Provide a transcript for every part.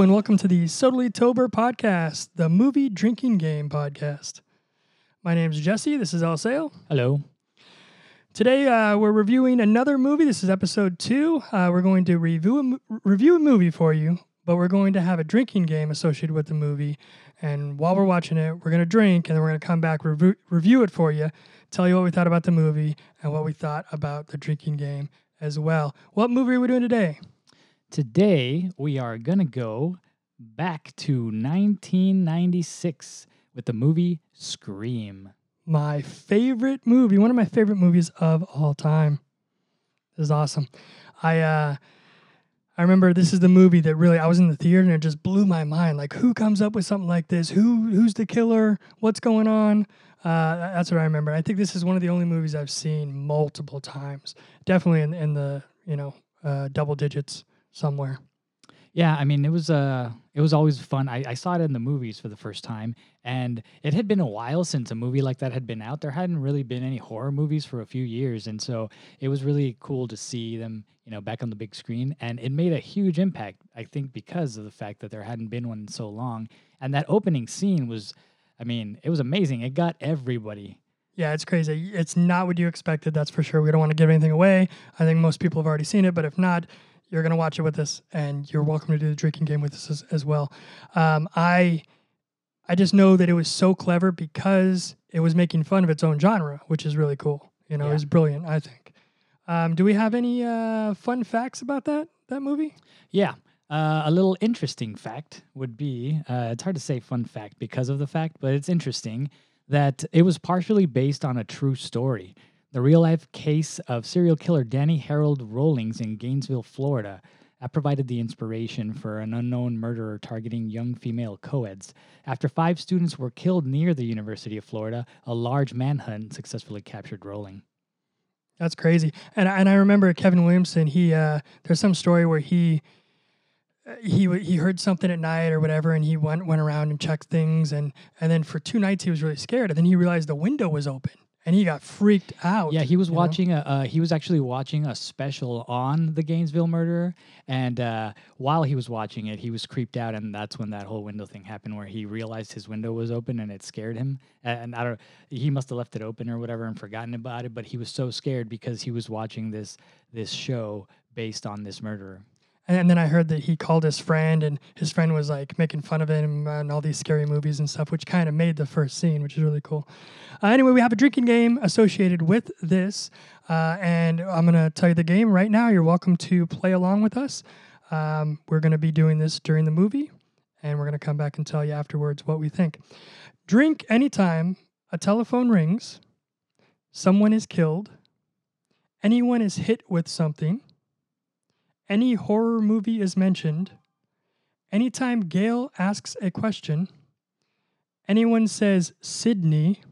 Hello, and welcome to the Sodally Tober podcast, the movie drinking game podcast. My name is Jesse. This is Al Sale. Hello. Today, uh, we're reviewing another movie. This is episode two. Uh, we're going to review a, mo- review a movie for you, but we're going to have a drinking game associated with the movie. And while we're watching it, we're going to drink, and then we're going to come back, review, review it for you, tell you what we thought about the movie, and what we thought about the drinking game as well. What movie are we doing today? Today we are gonna go back to 1996 with the movie Scream. my favorite movie, one of my favorite movies of all time. This is awesome. I uh I remember this is the movie that really I was in the theater and it just blew my mind. Like who comes up with something like this? Who who's the killer? What's going on? Uh, that's what I remember. I think this is one of the only movies I've seen multiple times. Definitely in, in the you know uh, double digits somewhere. Yeah, I mean it was uh it was always fun. I, I saw it in the movies for the first time, and it had been a while since a movie like that had been out. There hadn't really been any horror movies for a few years, and so it was really cool to see them, you know, back on the big screen. And it made a huge impact, I think, because of the fact that there hadn't been one in so long. And that opening scene was, I mean, it was amazing. It got everybody. Yeah, it's crazy. It's not what you expected, that's for sure. We don't want to give anything away. I think most people have already seen it, but if not, you're going to watch it with us and you're welcome to do the drinking game with us as, as well. Um, I I just know that it was so clever because it was making fun of its own genre, which is really cool. You know, it Yeah. was brilliant, I think. Um, do we have any uh, fun facts about that that movie? Yeah. Uh, a little interesting fact would be uh, it's hard to say fun fact because of the fact, but it's interesting that it was partially based on a true story. The real life case of serial killer Danny Harold Rollings in Gainesville, Florida. That provided the inspiration for an unknown murderer targeting young female co-eds. After five students were killed near the University of Florida, a large manhunt successfully captured Rowling. That's crazy. And and I remember Kevin Williamson. He uh, there's some story where he uh, he he heard something at night or whatever, and he went went around and checked things, and and then for two nights he was really scared, and then he realized the window was open, and he got freaked out. Yeah, he was know? watching a. Uh, he was actually watching a special on the Gainesville murderer, and uh, while he was watching it, he was creeped out, and that's when that whole window thing happened, where he realized his window was open and it scared him. And I don't. He must have left it open or whatever and forgotten about it, but he was so scared because he was watching this this show based on this murderer. And then I heard that he called his friend, and his friend was like making fun of him and all these scary movies and stuff, which kind of made the first scene, which is really cool. Uh, anyway, we have a drinking game associated with this, uh, and I'm to tell you the game right now. You're welcome to play along with us. Um, we're to be doing this during the movie, and we're to come back and tell you afterwards what we think. Drink anytime a telephone rings, someone is killed, anyone is hit with something any horror movie is mentioned, anytime Gail asks a question, anyone says Sydney,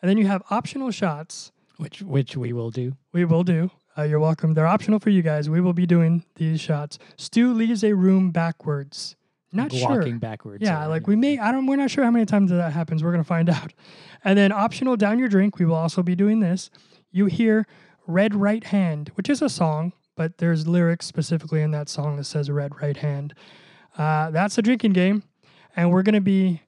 and then you have optional shots. Which which we will do. We will do. Uh, you're welcome. They're optional for you guys. We will be doing these shots. Stu leaves a room backwards. Not like sure. walking backwards. Yeah, like we may. I don't. We're not sure how many times that happens. We're gonna find out. And then optional down your drink. We will also be doing this. You hear "Red Right Hand," which is a song, but there's lyrics specifically in that song that says "Red Right Hand." Uh, that's a drinking game, and we're gonna be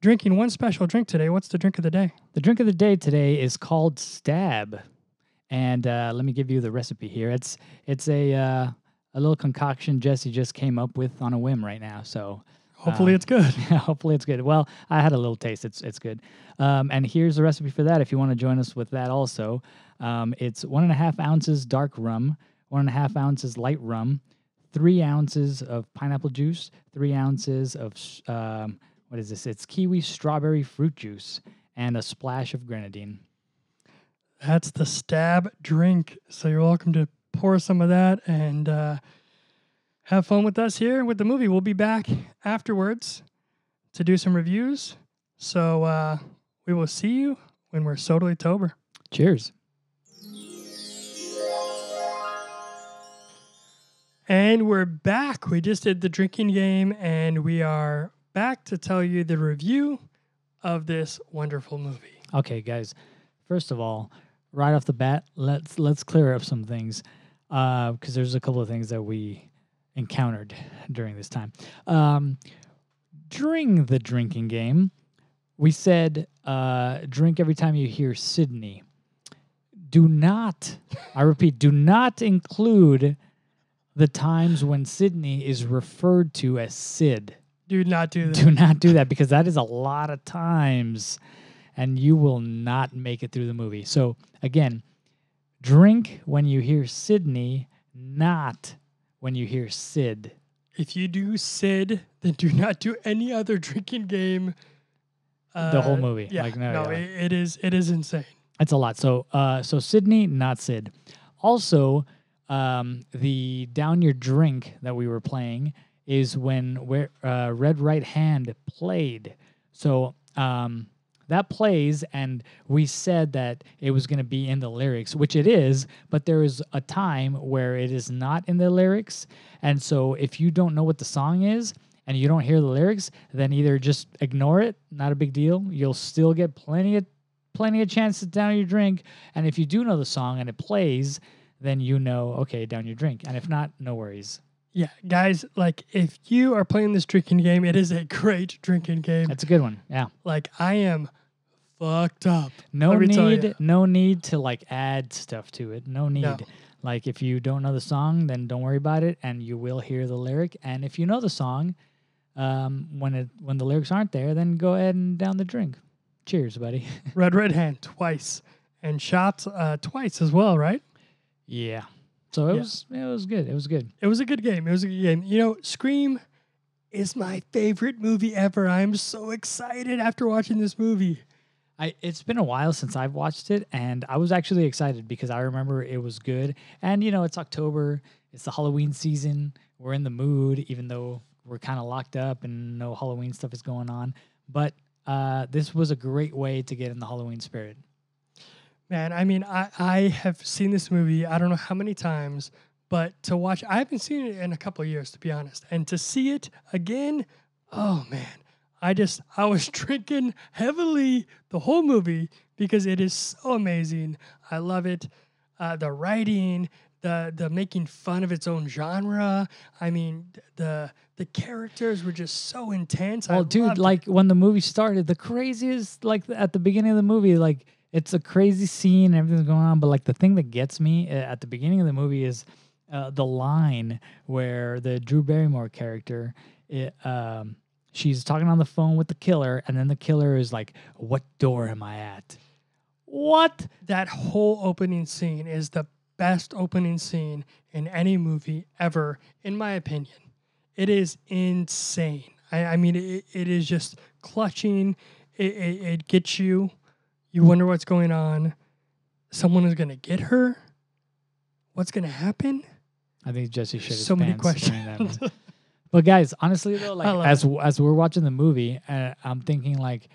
drinking one special drink today. What's the drink of the day? The drink of the day today is called Stab, and uh, let me give you the recipe here. It's it's a uh, a little concoction Jesse just came up with on a whim right now. So Hopefully, Um, it's good. yeah, hopefully it's good. Well, I had a little taste. It's it's good. Um, and here's the recipe for that. If you want to join us with that, also, um, it's one and a half ounces dark rum, one and a half ounces light rum, three ounces of pineapple juice, three ounces of um, what is this? It's kiwi strawberry fruit juice, and a splash of grenadine. That's the stab drink. So you're welcome to pour some of that and uh, have fun with us here with the movie. We'll be back afterwards to do some reviews. So uh, we will see you when we're totally tober. Cheers. And we're back. We just did the drinking game, and we are back to tell you the review of this wonderful movie. Okay, guys. First of all, right off the bat, let's let's clear up some things because there's a couple of things that we encountered during this time. Um, during the drinking game, we said uh, drink every time you hear Sydney. Do not, I repeat, do not include the times when Sydney is referred to as Sid. Do not do that. Do not do that because that is a lot of times and you will not make it through the movie. So, again, drink when you hear Sydney, not when you hear Sid. If you do Sid, then do not do any other drinking game. The whole Uh, movie. Yeah, Like, no, no, yeah. it- it is it is insane. That's a lot. So, uh, so Sydney, not Sid. Also, um, the down your drink that we were playing is when where uh, Red Right Hand played. So um, that plays, and we said that it was going to be in the lyrics, which it is. But there is a time where it is not in the lyrics, and so if you don't know what the song is. And you don't hear the lyrics, then either just ignore it, not a big deal. You'll still get plenty of plenty of chance to down your drink. And if you do know the song and it plays, then you know, okay, down your drink. And if not, no worries. Yeah, guys, like if you are playing this drinking game, it is a great drinking game. That's a good one. Yeah. Like I am fucked up. No Let need, no need to like add stuff to it. No need. No. Like if you don't know the song, then don't worry about it, and you will hear the lyric. And if you know the song, um, when it when the lyrics aren't there, then go ahead and down the drink. Cheers, buddy. Red Red Hand twice and shots uh, twice as well, right? Yeah. So it Yeah. was it was good. It was good. It was a good game. It was a good game. You know, Scream is my favorite movie ever. I'm so excited after watching this movie. I it's been a while since I've watched it, and I was actually excited because I remember it was good. And you know, it's October, it's the Halloween season. We're in the mood, even though we're kind of locked up and no Halloween stuff is going on. But uh, this was a great way to get in the Halloween spirit. Man, I mean, I, I have seen this movie, I don't know how many times, but to watch, I haven't seen it in a couple of years, to be honest. And to see it again, oh man, I just, I was drinking heavily the whole movie because it is so amazing. I love it. Uh, the writing, the the making fun of its own genre. I mean, the the characters were just so intense. I dude, loved it. like when the movie started, the craziest, like at the beginning of the movie, like it's a crazy scene, everything's going on. But like the thing that gets me uh, at the beginning of the movie is uh, the line where the Drew Barrymore character, it, um, she's talking on the phone with the killer, and then the killer is like, "What door am I at?" What? that whole opening scene is the best opening scene in any movie ever, in my opinion. It is insane. I, I mean, it, it is just clutching. It, it, it gets you. You wonder what's going on. Someone is going to get her. What's going to happen? I think Jesse shit his So many questions. But guys, honestly though, like as as we're watching the movie, uh, I'm thinking like,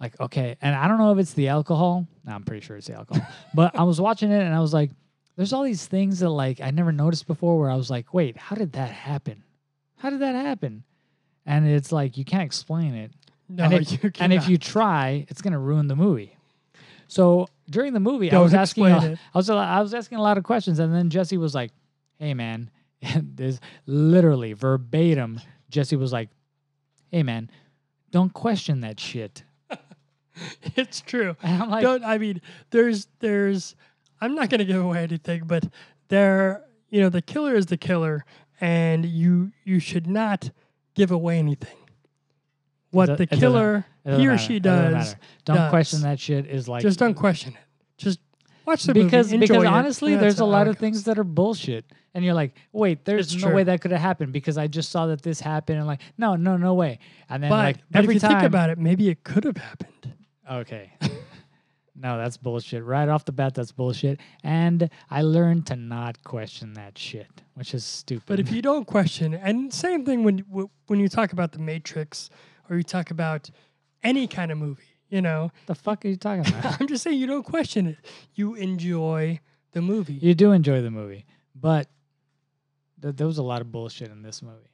like okay, and I don't know if it's the alcohol. No, I'm pretty sure it's the alcohol. but I was watching it and I was like, there's all these things that like I never noticed before. Where I was like, wait, how did that happen? How did that happen? And it's like you can't explain it. no, and if, you and if you try, it's gonna ruin the movie. So during the movie, I Don't was asking, a- I was I was asking a lot of questions, and then Jesse was like, "Hey, man," and there's literally verbatim. Jesse was like, "Hey, man, don't question that shit." it's true. And I'm like, don't I mean there's there's I'm not gonna give away anything, but there you know the killer is the killer, and you you should not give away anything. What the killer "It he or matter. she does. Don't does. question that shit. Is like just don't question it. Just watch the because movie. because honestly, and there's a lot of things that are bullshit, and you're like, wait, there's It's no way that could have happened because I just saw that this happened, and like, no, no, no way. And then But, like but every if you time, think about it, maybe it could have happened. Okay. no, that's bullshit. Right off the bat, that's bullshit. And I learned to not question that shit, which is stupid. But if you don't question, and same thing when when you talk about the Matrix or you talk about any kind of movie, you know, the fuck are you talking about? I'm just saying you don't question it. You enjoy the movie. you do enjoy the movie, but th- there was a lot of bullshit in this movie.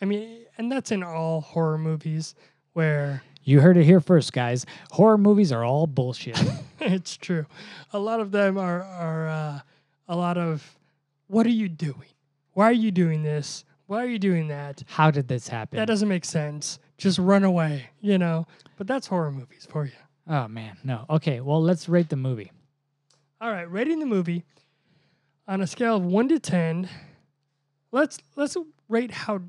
I mean, and that's in all horror movies where You heard it here first, guys. Horror movies are all bullshit. it's true. A lot of them are are uh, a lot of what are you doing? Why are you doing this? Why are you doing that? How did this happen? That doesn't make sense. Just run away, you know? But that's horror movies for you. oh man, no. Okay, well let's rate the movie. All right, rating the movie on a scale of one to ten. Let's let's rate how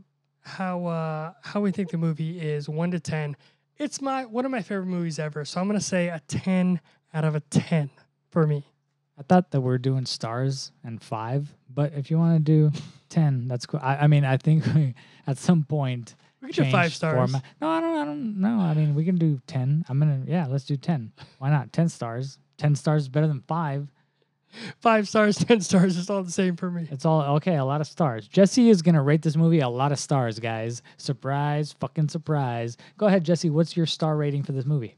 how uh, how we think the movie is one to ten. It's my one of my favorite movies ever, so I'm gonna say a ten out of a ten for me. I thought that we're doing stars and five, but if you want to do ten, that's cool. I, I mean, I think we, at some point We could do five stars. format- No, I don't. I don't know. I mean, we can do ten. I'm gonna. Yeah, let's do ten. Why not? Ten stars. Ten stars is better than five. Five stars, ten stars, it's all the same for me. It's all okay. A lot of stars. Jesse is gonna rate this movie a lot of stars, guys. Surprise! Fucking surprise! Go ahead, Jesse. What's your star rating for this movie?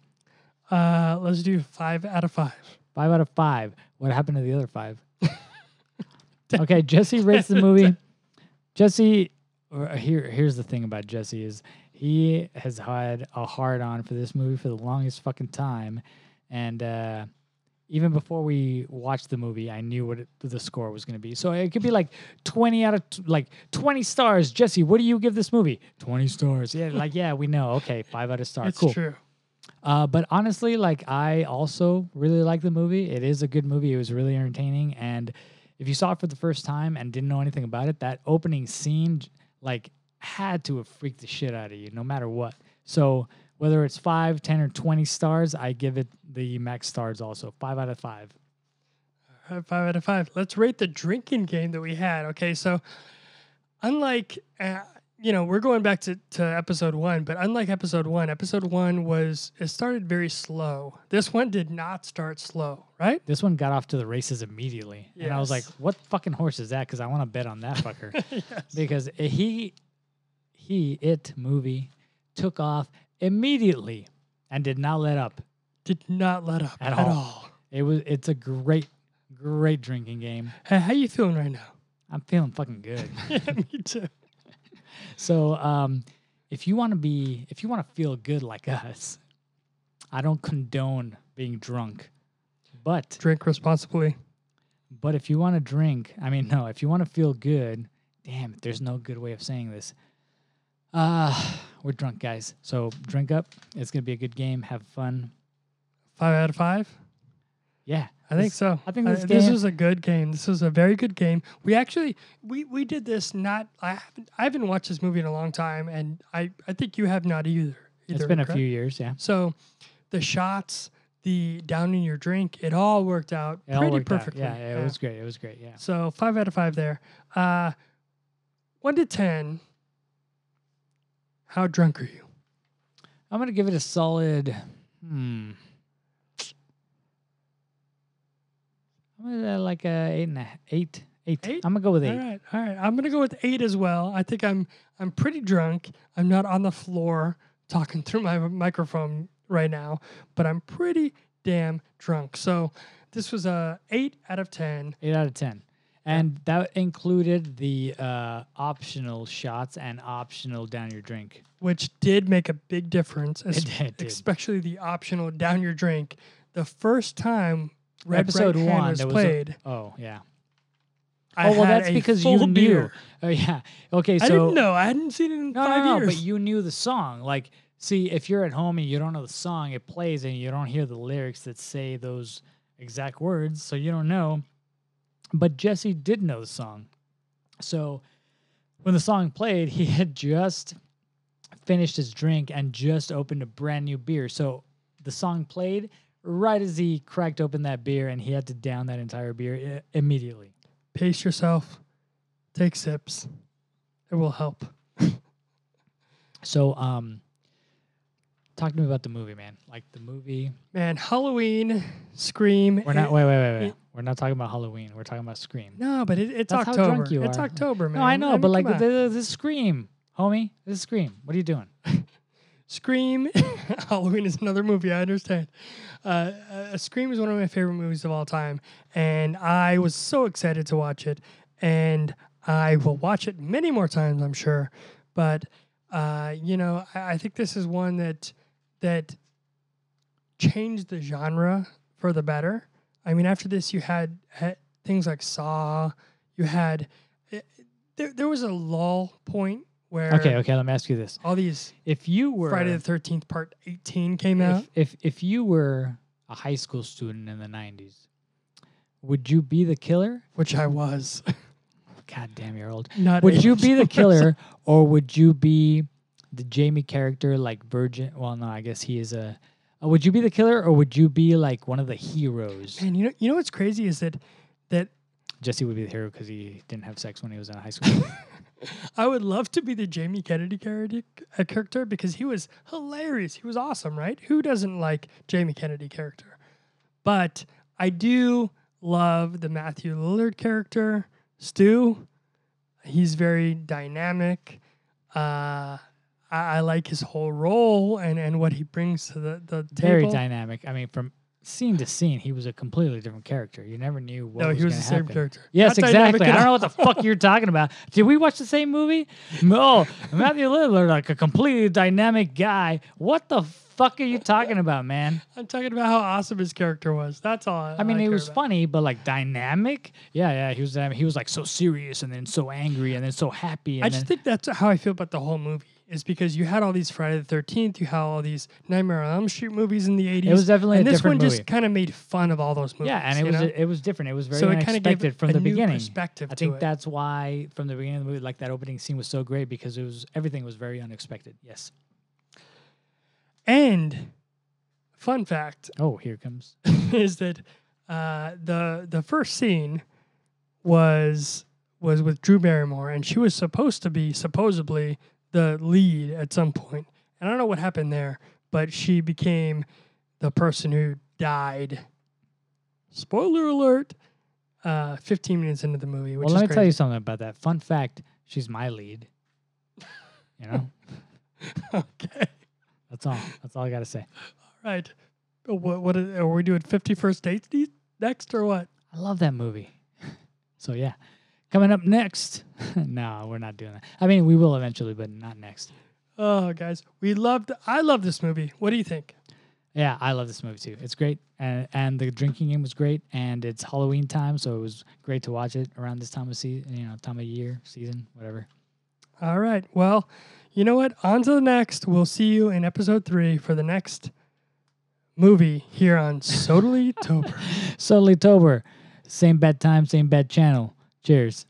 Uh, let's do five out of five. Five out of five. What happened to the other five? okay, Jesse rates the movie. Jesse, here, here's the thing about Jesse is he has had a hard on for this movie for the longest fucking time, and uh, even before we watched the movie, I knew what it, the score was going to be. So it could be like twenty out of t- like twenty stars. Jesse, what do you give this movie? Twenty stars. Yeah, like yeah, we know. Okay, five out of stars. It's cool. true. Uh, but honestly, like I also really like the movie. It is a good movie. It was really entertaining, and if you saw it for the first time and didn't know anything about it, that opening scene like had to have freaked the shit out of you, no matter what. So whether it's five, ten, or twenty stars, I give it the max stars. Also, five out of five. Five out of five. Let's rate the drinking game that we had. Okay, so unlike uh, you know we're going back to, to episode one, but unlike episode one, episode one was it started very slow. This one did not start slow, right? This one got off to the races immediately, and I was like, "What fucking horse is that?" Because I want to bet on that fucker. yes. because he he it movie took off immediately and did not let up Did not let up At at, all. all. it was it's a great great drinking game Hey, how you feeling right now? i'm feeling fucking good yeah, me too. So um if you want to be if you want to feel good like us i don't condone being drunk but Drink responsibly. but if you want to drink i mean no if you want to feel good damn there's no good way of saying this. Uh we're drunk guys. So drink up. It's gonna be a good game. Have fun. Five out of five. yeah I think so. I think this this was a good game. This was a very good game. We actually we we did this not I haven't I haven't watched this movie in a long time, and I I think you have not either. It's been a few years yeah So, the shots, the downing your drink, it all worked out it pretty worked out. perfectly. yeah, it was great it was great yeah So five out of five there. Uh, one to ten. How drunk are you? i'm gonna give it a solid hmm i'm uh, like a eight and a eight eight Eight? i'm gonna go with eight All right, all right. I'm gonna go with eight as well. I think I'm I'm pretty drunk. I'm not on the floor talking through my microphone right now, but I'm pretty damn drunk. So this was a eight out of ten. Eight out of ten. And that included the uh, optional shots and optional down your drink. which did make a big difference, es- it did. especially the optional down your drink. The first time Episode one, was there was a- played, Oh yeah. I oh well, that's because you full knew. beer. Oh yeah. Okay, so I didn't know. I hadn't seen it in no, five no, years. but you knew the song. Like, see, if you're at home and you don't know the song, it plays and you don't hear the lyrics that say those exact words, so you don't know. But Jesse did know the song, so when the song played, he had just finished his drink and just opened a brand new beer. So the song played right as he cracked open that beer, and he had to down that entire beer i- immediately. Pace yourself. Take sips. It will help. So, um, talk to me about the movie, man. Like the movie. Man, Halloween, Scream. We're not. it- Wait, wait, wait, wait. it- We're not talking about Halloween. We're talking about Scream. no, but it, it's That's how October. drunk you it's are. October, man. No, I know, mean, but like this is Scream, homie. This is Scream. What are you doing? Scream, Halloween is another movie. I understand. Uh, uh, Scream is one of my favorite movies of all time, and I was so excited to watch it. And I will watch it many more times, I'm sure. But uh, you know, I, I think this is one that that changed the genre for the better. I mean, after this, you had, had things like Saw. You had eh, there, there was a lull point where Okay, okay. Let me ask you this: all these If you were Friday the Thirteenth Part Eighteen came out. if, if if you were a high school student in the '90s, would you be the killer? which I was. God damn, you're old. Not Would you be the killer, or would you be the Jamie character, like Virgin? Well, no, I guess he is a. Uh, would you be the killer, or would you be like one of the heroes? And you know, you know what's crazy is that that Jesse would be the hero because he didn't have sex when he was in high school. I would love to be the Jamie Kennedy character, uh, because he was hilarious. He was awesome, right? Who doesn't like Jamie Kennedy character? But I do love the Matthew Lillard character, Stu. He's very dynamic. Uh, I, I like his whole role and, and what he brings to the, the table. Very dynamic. I mean, from scene to scene, he was a completely different character. You never knew what no, was he was the same character. Yes, Not exactly. I don't know what the fuck you're talking about. Did we watch the same movie? No, Matthew Lillard, like a completely dynamic guy. What the fuck are you talking about, man? I'm talking about how awesome his character was. That's all. I mean, it care was about. funny, but like dynamic. Yeah, yeah. He was. He was like so serious, and then so angry, and then so happy. And I just then, think that's how I feel about the whole movie. Is because you had all these Friday the Thirteenth, you had all these Nightmare on Elm Street movies in the eighties. it was definitely and a this one movie. just kind of made fun of all those movies. yeah, and it was know? it was different. It was very so it kind of gave unexpected from a the beginning. perspective. I think it. that's why from the beginning of the movie, like that opening scene was so great because it was everything was very unexpected. Yes. And fun fact Oh, here it comes. is that uh, the the first scene was was with Drew Barrymore, and she was supposed to be supposedly the lead at some point. And I don't know what happened there, but she became the person who died. Spoiler alert! Uh, 15 minutes into the movie, which well, let me crazy. tell you something about that. Fun fact: she's my lead. You know, okay, that's all. That's all I gotta say. All right. What what are we doing? 50 First dates next or what? I love that movie. So yeah, coming up next. no, we're not doing that. I mean, we will eventually, but not next. Oh, guys, we loved. I love this movie. What do you think? Yeah, I love this movie too. It's great, and and the drinking game was great, and it's Halloween time, so it was great to watch it around this time of season, you know, time of year, season, whatever. All right. Well, you know what? On to the next. We'll see you in episode three for the next movie here on Sodally Tober. So, Tober, same bad time, same bad channel. Cheers.